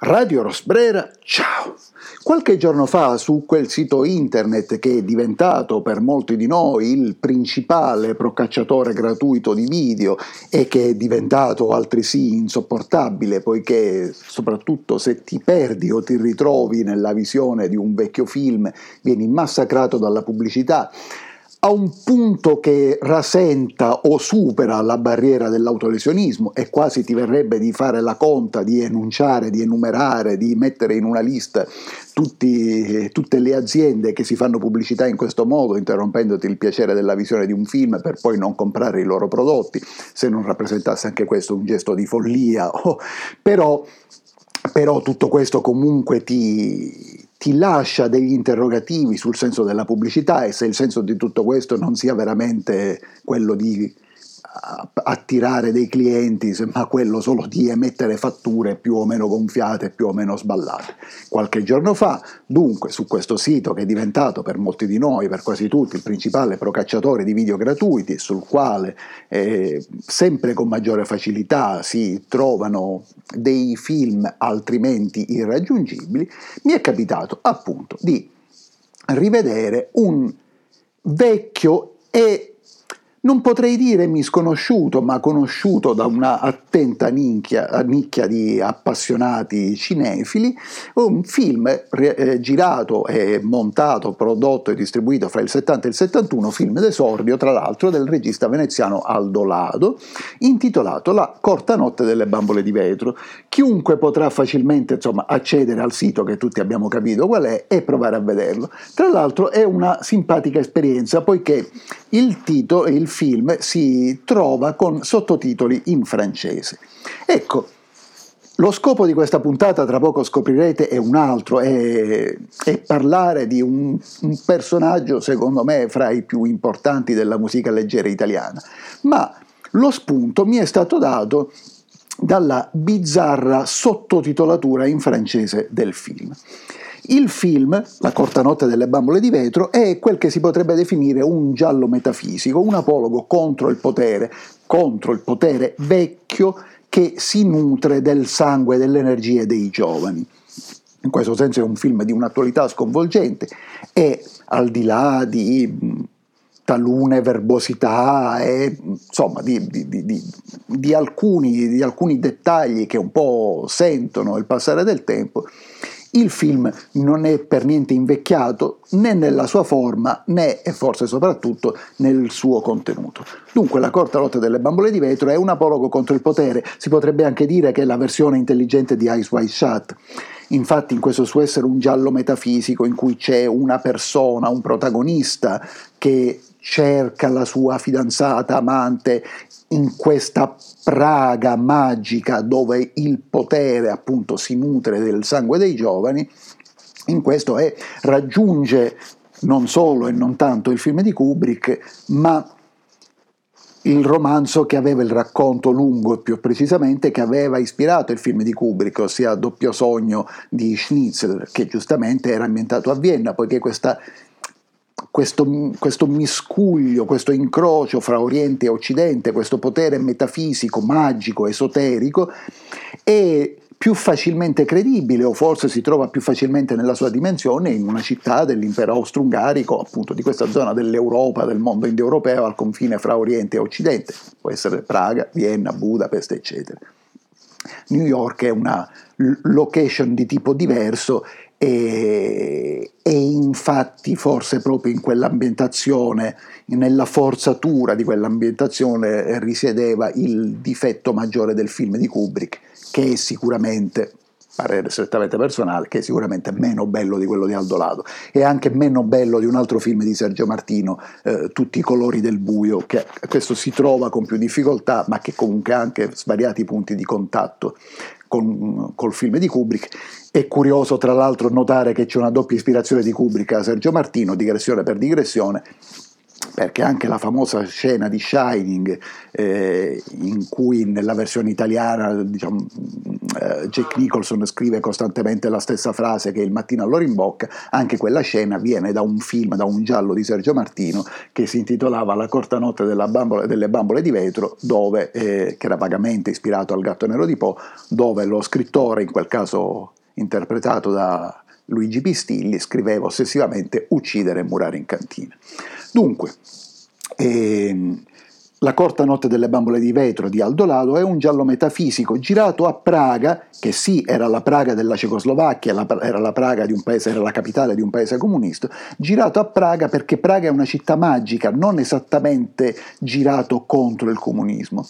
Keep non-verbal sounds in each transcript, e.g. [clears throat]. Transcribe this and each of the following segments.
Radio Rosbrera, ciao! Qualche giorno fa su quel sito internet che è diventato per molti di noi il principale procacciatore gratuito di video e che è diventato altresì insopportabile poiché soprattutto se ti perdi o ti ritrovi nella visione di un vecchio film vieni massacrato dalla pubblicità, a un punto che rasenta o supera la barriera dell'autolesionismo e quasi ti verrebbe di fare la conta, di enunciare, di enumerare, di mettere in una lista tutti, tutte le aziende che si fanno pubblicità in questo modo, interrompendoti il piacere della visione di un film per poi non comprare i loro prodotti, se non rappresentasse anche questo un gesto di follia. Oh, [laughs] però, però tutto questo comunque ti, ti lascia degli interrogativi sul senso della pubblicità e se il senso di tutto questo non sia veramente quello di attirare dei clienti, ma quello solo di emettere fatture più o meno gonfiate, più o meno sballate. Qualche giorno fa, dunque, su questo sito che è diventato per molti di noi, per quasi tutti, il principale procacciatore di video gratuiti, sul quale eh, sempre con maggiore facilità si trovano dei film altrimenti irraggiungibili, mi è capitato appunto di rivedere un vecchio e non potrei dire misconosciuto, ma conosciuto da una attenta nicchia, nicchia di appassionati cinefili, un film eh, girato e montato, prodotto e distribuito fra il 70 e il 71, film d'esordio tra l'altro del regista veneziano Aldo Lado, intitolato La corta notte delle bambole di vetro. Chiunque potrà facilmente insomma, accedere al sito che tutti abbiamo capito qual è e provare a vederlo. Tra l'altro è una simpatica esperienza poiché il titolo, il film si trova con sottotitoli in francese. Ecco, lo scopo di questa puntata, tra poco scoprirete, è un altro, è, è parlare di un, un, personaggio, secondo me, fra i più importanti della musica leggera italiana. Ma lo spunto mi è stato dato dalla bizzarra sottotitolatura in francese del film. Il film, La corta notte delle bambole di vetro, è quel che si potrebbe definire un giallo metafisico, un apologo contro il potere, contro il potere vecchio che si nutre del sangue e delle energie dei giovani. In questo senso è un film di un'attualità sconvolgente e al di là di talune verbosità e insomma di, di, di, alcuni, di alcuni dettagli che un po' sentono il passare del tempo, il film non è per niente invecchiato né nella sua forma né e forse soprattutto nel suo contenuto. Dunque La corta lotta delle bambole di vetro è un apologo contro il potere, si potrebbe anche dire che è la versione intelligente di Ice White Shut. Infatti in questo suo essere un giallo metafisico in cui c'è una persona, un protagonista che cerca la sua fidanzata, amante in questa praga magica dove il potere appunto si nutre del sangue dei giovani, in questo è, raggiunge non solo e non tanto il film di Kubrick, ma il romanzo che aveva il racconto lungo e più precisamente che aveva ispirato il film di Kubrick, ossia Doppio sogno di Schnitzel, che giustamente era ambientato a Vienna, poiché questa questo, questo, miscuglio, questo incrocio fra Oriente e Occidente, questo potere metafisico, magico, esoterico, è più facilmente credibile o forse si trova più facilmente nella sua dimensione in una città dell'impero austro-ungarico, appunto di questa zona dell'Europa, del mondo indoeuropeo al confine fra Oriente e Occidente, può essere Praga, Vienna, Budapest, eccetera. New York è una location di tipo diverso e, e, infatti forse proprio in quell'ambientazione, nella forzatura di quell'ambientazione risiedeva il difetto maggiore del film di Kubrick, che è sicuramente, parere strettamente personale, che è sicuramente meno bello di quello di Aldo Lado e anche meno bello di un altro film di Sergio Martino, eh, Tutti i colori del buio, che questo si trova con più difficoltà, ma che comunque ha anche svariati punti di contatto con, col film di Kubrick. È curioso tra l'altro notare che c'è una doppia ispirazione di Kubrick a Sergio Martino, digressione per digressione, perché anche la famosa scena di Shining, eh, in cui nella versione italiana diciamo, eh, Jack Nicholson scrive costantemente la stessa frase che il mattino all'ora in bocca, anche quella scena viene da un film, da un giallo di Sergio Martino che si intitolava La corta notte bambola, delle bambole di vetro, dove, eh, che era vagamente ispirato al gatto nero di Po, dove lo scrittore, in quel caso interpretato da Luigi Pistilli, scriveva ossessivamente uccidere e murare in cantina. Dunque, ehm, la corta notte delle bambole di vetro di Aldo Lado è un giallo metafisico girato a Praga, che sì era la Praga della Cecoslovacchia, era la Praga di un paese, era la capitale di un paese comunista, girato a Praga perché Praga è una città magica, non esattamente girato contro il comunismo.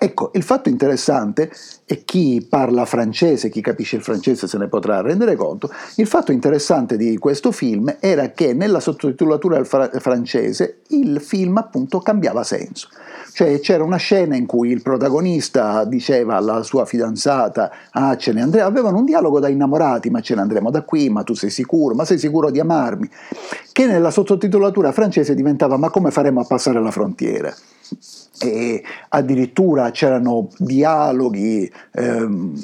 Ecco, il fatto interessante, e chi parla francese, chi capisce il francese se ne potrà rendere conto, il fatto interessante di questo film era che nella sottotitolatura francese il film appunto cambiava senso. Cioè c'era una scena in cui il protagonista diceva alla sua fidanzata, ah ce ne andremo, avevano un dialogo da innamorati, ma ce ne andremo da qui, ma tu sei sicuro, ma sei sicuro di amarmi, che nella sottotitolatura francese diventava ma come faremo a passare la frontiera? E addirittura c'erano dialoghi ehm,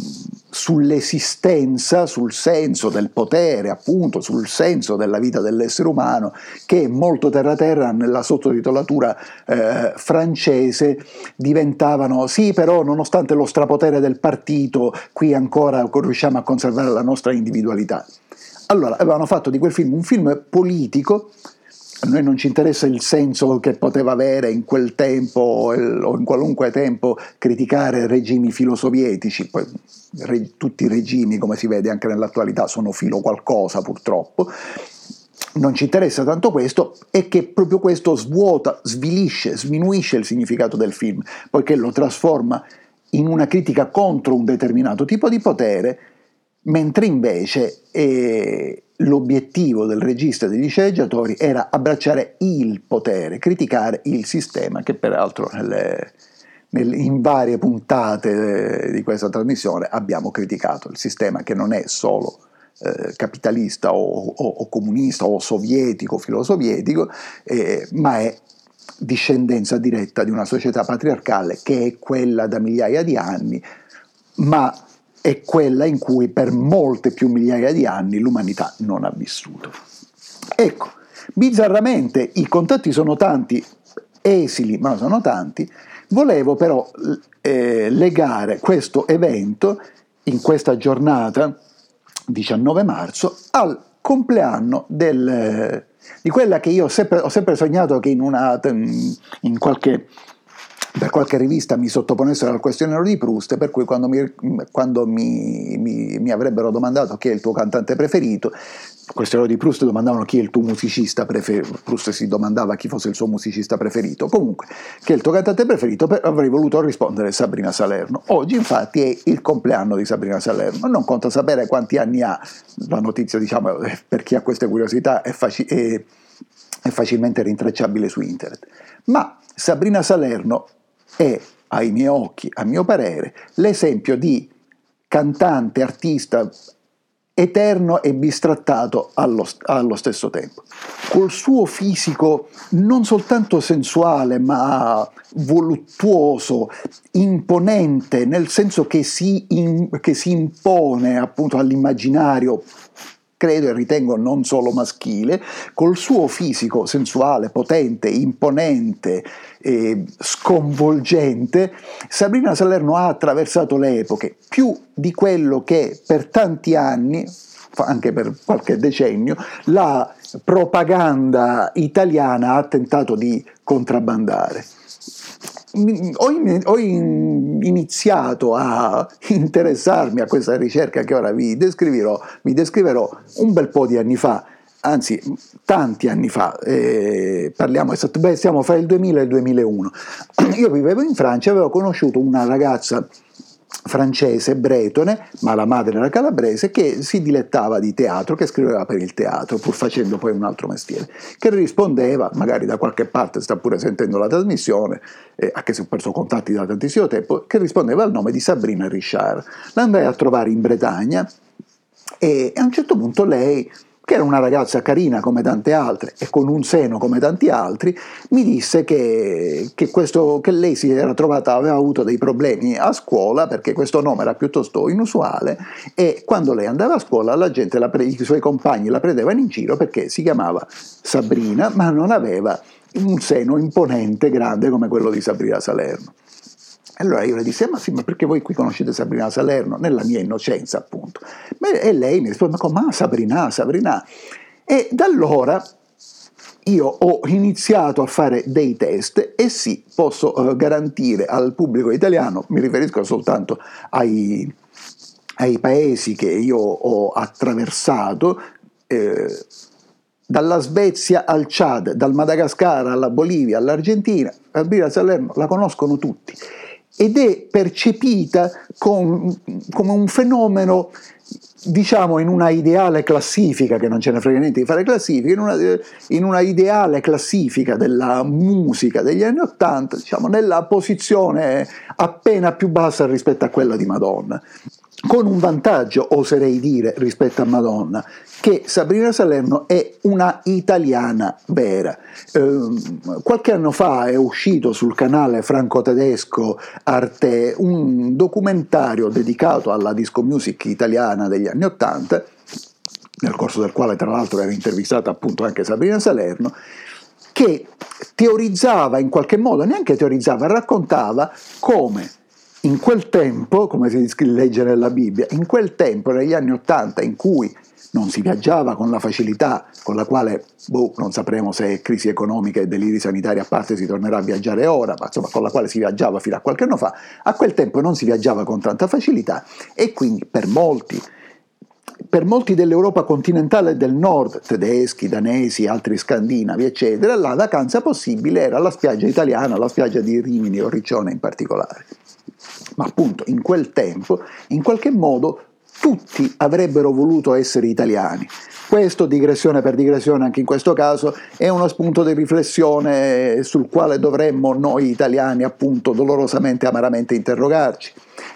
sull'esistenza, sul senso del potere, appunto, sul senso della vita dell'essere umano, che molto terra terra nella sottotitolatura eh, francese diventavano sì, però nonostante lo strapotere del partito, qui ancora riusciamo a conservare la nostra individualità. Allora, avevano fatto di quel film un film politico a noi non ci interessa il senso che poteva avere in quel tempo o in qualunque tempo criticare regimi filosovietici, poi tutti i regimi, come si vede anche nell'attualità, sono filo qualcosa purtroppo. Non ci interessa tanto questo e che proprio questo svuota, svilisce, sminuisce il significato del film, poiché lo trasforma in una critica contro un determinato tipo di potere, mentre invece eh, l'obiettivo del regista e degli sceneggiatori era abbracciare il potere, criticare il sistema che peraltro nelle, nelle, in varie puntate di questa trasmissione abbiamo criticato, il sistema che non è solo eh, capitalista o, o, o, comunista o sovietico, filosovietico, eh, ma è discendenza diretta di una società patriarcale che è quella da migliaia di anni, ma è quella in cui per molte più migliaia di anni l'umanità non ha vissuto. Ecco, bizzarramente i contatti sono tanti, esili, ma sono tanti, volevo però eh, legare questo evento in questa giornata 19 marzo al compleanno del, di quella che io sempre, ho sempre sognato che in, una, in qualche per qualche rivista mi sottoponessero al questionario di Proust, per cui quando, mi, quando mi, mi, mi, avrebbero domandato chi è il tuo cantante preferito, il questionario di Proust domandavano chi è il tuo musicista preferito, Proust si domandava chi fosse il suo musicista preferito, comunque chi è il tuo cantante preferito, avrei voluto rispondere Sabrina Salerno. Oggi infatti è il compleanno di Sabrina Salerno, non conta sapere quanti anni ha, la notizia diciamo per chi ha queste curiosità è, faci- è facilmente rintracciabile su internet, ma Sabrina Salerno è, ai miei occhi, a mio parere, l'esempio di cantante, artista eterno e bistrattato allo, allo, stesso tempo. Col suo fisico non soltanto sensuale, ma voluttuoso, imponente, nel senso che si, in, che si impone appunto all'immaginario credo e ritengo non solo maschile, col suo fisico sensuale, potente, imponente, eh, sconvolgente, Sabrina Salerno ha attraversato le epoche più di quello che per tanti anni, anche per qualche decennio, la propaganda italiana ha tentato di contrabbandare ho, in, ho in, iniziato a interessarmi a questa ricerca che ora vi descriverò, vi descriverò un bel po' di anni fa, anzi tanti anni fa, eh, parliamo esattamente, siamo fra il 2000 e il 2001. [clears throat] Io vivevo in Francia e avevo conosciuto una ragazza francese, bretone, ma la madre era calabrese, che si dilettava di teatro, che scriveva per il teatro, pur facendo poi un altro mestiere, che rispondeva, magari da qualche parte sta pure sentendo la trasmissione, eh, anche se ho perso contatti da tantissimo tempo, che rispondeva al nome di Sabrina Richard. L'andai a trovare in Bretagna e a un certo punto lei che era una ragazza carina come tante altre e con un seno come tanti altri, mi disse che, che, questo, che, lei si era trovata, aveva avuto dei problemi a scuola perché questo nome era piuttosto inusuale e quando lei andava a scuola la gente, la, i suoi compagni la prendevano in giro perché si chiamava Sabrina ma non aveva un seno imponente, grande come quello di Sabrina Salerno. Allora io le dissi, ma sì, ma perché voi qui conoscete Sabrina Salerno? Nella mia innocenza, appunto. E lei mi risponde, ma Sabrina, Sabrina. E da allora io ho iniziato a fare dei test e sì, posso uh, garantire al pubblico italiano, mi riferisco soltanto ai, ai paesi che io ho attraversato, eh, dalla Svezia al Chad, dal Madagascar alla Bolivia all'Argentina, Sabrina Salerno la conoscono tutti ed è percepita con, come un fenomeno diciamo in una ideale classifica, che non ce ne frega niente di fare classifica, in una, in una ideale classifica della musica degli anni Ottanta, diciamo nella posizione appena più bassa rispetto a quella di Madonna con un vantaggio, oserei dire, rispetto a Madonna, che Sabrina Salerno è una italiana vera. Eh, qualche anno fa è uscito sul canale franco-tedesco Arte un documentario dedicato alla disco music italiana degli anni Ottanta, nel corso del quale tra l'altro era intervistata appunto anche Sabrina Salerno, che teorizzava in qualche modo, neanche teorizzava, raccontava come in quel tempo, come si legge nella Bibbia, in quel tempo, negli anni Ottanta, in cui non si viaggiava con la facilità con la quale, boh, non sapremo se crisi economica e deliri sanitari a parte si tornerà a viaggiare ora, ma insomma con la quale si viaggiava fino a qualche anno fa, a quel tempo non si viaggiava con tanta facilità e quindi per molti, per molti dell'Europa continentale del nord, tedeschi, danesi, altri scandinavi, eccetera, la vacanza possibile era la spiaggia italiana, la spiaggia di Rimini o Riccione in particolare ma appunto in quel tempo, in qualche modo, tutti avrebbero voluto essere italiani. Questo, digressione per digressione, anche in questo caso, è uno spunto di riflessione sul quale dovremmo noi italiani, appunto, dolorosamente, amaramente interrogarci.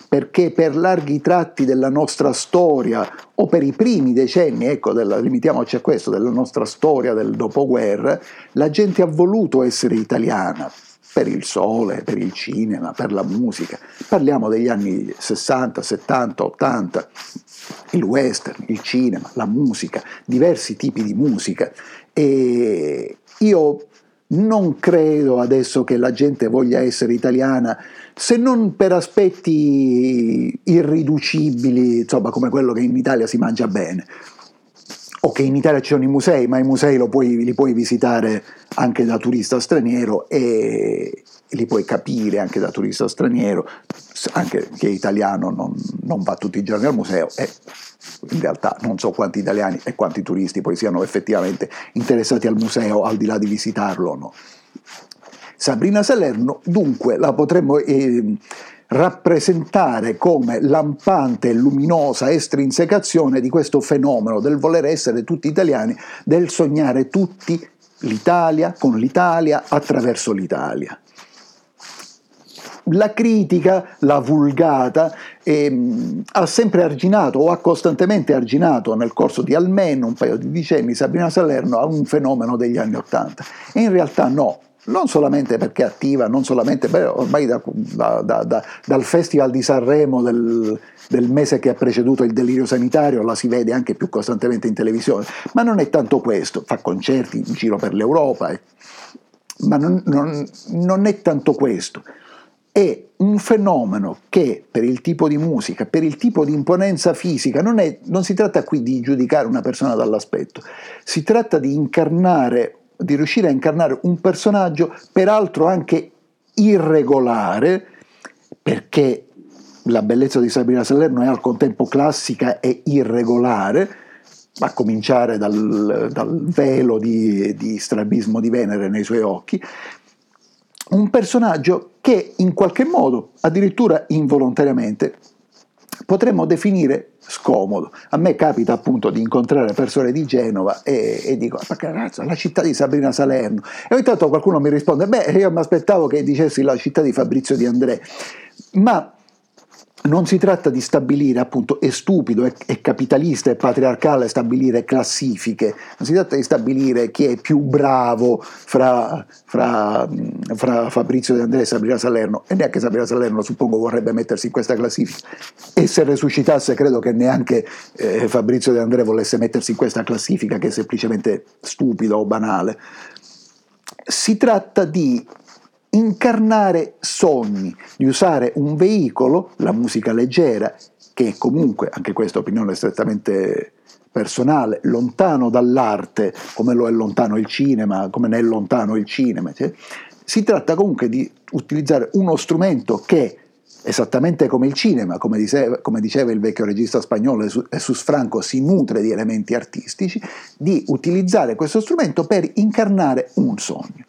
Perché per larghi tratti della nostra storia, o per i primi decenni, ecco, della, limitiamoci a questo, della nostra storia del dopoguerra, la gente ha voluto essere italiana, per il sole, per il cinema, per la musica. Parliamo degli anni 60, 70, 80, il western, il cinema, la musica, diversi tipi di musica. E io non credo adesso che la gente voglia essere italiana se non per aspetti irriducibili, insomma come quello che in Italia si mangia bene o che in Italia ci sono i musei, ma i musei puoi, li puoi visitare anche da turista straniero e li puoi capire anche da turista straniero, anche che italiano non, non va tutti i giorni al museo e in realtà non so quanti italiani e quanti turisti poi siano effettivamente interessati al museo al di là di visitarlo o no. Sabrina Salerno dunque la potremmo... Eh, rappresentare come lampante e luminosa estrinsecazione di questo fenomeno del voler essere tutti italiani, del sognare tutti l'Italia con l'Italia attraverso l'Italia. La critica, la vulgata, eh, ha sempre arginato o ha costantemente arginato nel corso di almeno un paio di decenni Sabrina Salerno a un fenomeno degli anni Ottanta. In realtà no, non solamente perché è attiva, non solamente, beh, ormai da, da, da, dal Festival di Sanremo del, del, mese che ha preceduto il delirio sanitario la si vede anche più costantemente in televisione, ma non è tanto questo, fa concerti in giro per l'Europa, eh. ma non, non, non è tanto questo, è un fenomeno che per il tipo di musica, per il tipo di imponenza fisica, non, è, non si tratta qui di giudicare una persona dall'aspetto, si tratta di incarnare di riuscire a incarnare un personaggio peraltro anche irregolare, perché la bellezza di Sabrina Salerno è al contempo classica e irregolare, a cominciare dal, dal velo di, di strabismo di Venere nei suoi occhi, un personaggio che in qualche modo, addirittura involontariamente, potremmo definire scomodo. A me capita appunto di incontrare persone di Genova e, e dico, ma cazzo, la città di Sabrina Salerno. E ogni tanto qualcuno mi risponde, beh, io mi aspettavo che dicessi la città di Fabrizio Di André. Ma non si tratta di stabilire, appunto, è stupido, è, è, capitalista, è patriarcale stabilire classifiche, non si tratta di stabilire chi è più bravo fra, fra, fra Fabrizio De Andrea e Sabrina Salerno, e neanche Sabrina Salerno suppongo vorrebbe mettersi in questa classifica, e se resuscitasse credo che neanche eh, Fabrizio De Andrea volesse mettersi in questa classifica che è semplicemente stupida o banale. Si tratta di incarnare sogni, di usare un veicolo, la musica leggera, che è comunque, anche questa opinione strettamente personale, lontano dall'arte, come lo è lontano il cinema, come ne è lontano il cinema. Cioè, si tratta comunque di utilizzare uno strumento che, esattamente come il cinema, come diceva, come diceva il vecchio regista spagnolo Jesus Franco, si nutre di elementi artistici, di utilizzare questo strumento per incarnare un sogno.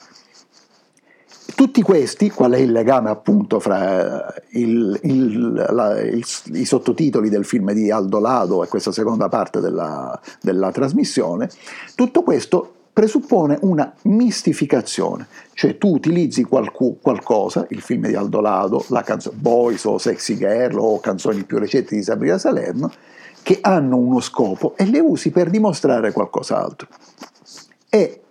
Tutti questi, qual è il legame appunto fra il, il, la, il, i sottotitoli del film di Aldo Lado e questa seconda parte della, della trasmissione, tutto questo presuppone una mistificazione, cioè tu utilizzi qualcu, qualcosa, il film di Aldo Lado, la canzone Boys o Sexy Girl o canzoni più recenti di Sabrina Salerno, che hanno uno scopo e le usi per dimostrare qualcos'altro. E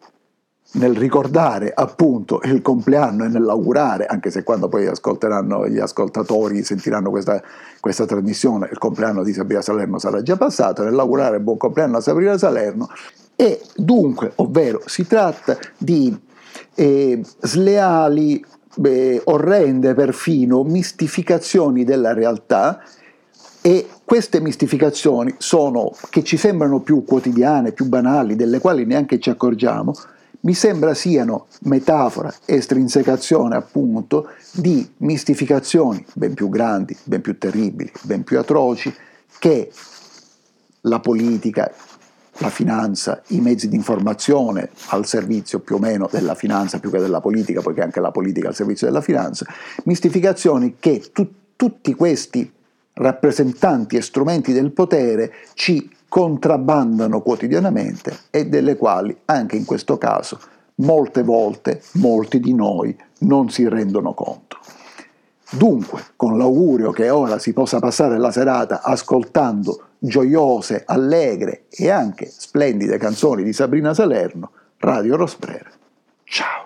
nel ricordare appunto il compleanno e nell'augurare, anche se quando poi ascolteranno gli ascoltatori sentiranno questa, questa trasmissione, il compleanno di Sabrina Salerno sarà già passato, nell'augurare buon compleanno a Sabrina Salerno. E dunque, ovvero si tratta di eh, sleali, eh, orrende perfino mistificazioni della realtà e queste mistificazioni sono, che ci sembrano più quotidiane, più banali, delle quali neanche ci accorgiamo, mi sembra siano metafora, estrinsecazione appunto di mistificazioni ben più grandi, ben più terribili, ben più atroci che la politica, la finanza, i mezzi di informazione al servizio più o meno della finanza più che della politica, poiché anche la politica al servizio della finanza, mistificazioni che tu, tutti questi rappresentanti e strumenti del potere ci contrabbandano quotidianamente e delle quali anche in questo caso molte volte molti di noi non si rendono conto. Dunque, con l'augurio che ora si possa passare la serata ascoltando gioiose, allegre e anche splendide canzoni di Sabrina Salerno, Radio Rosprera. Ciao!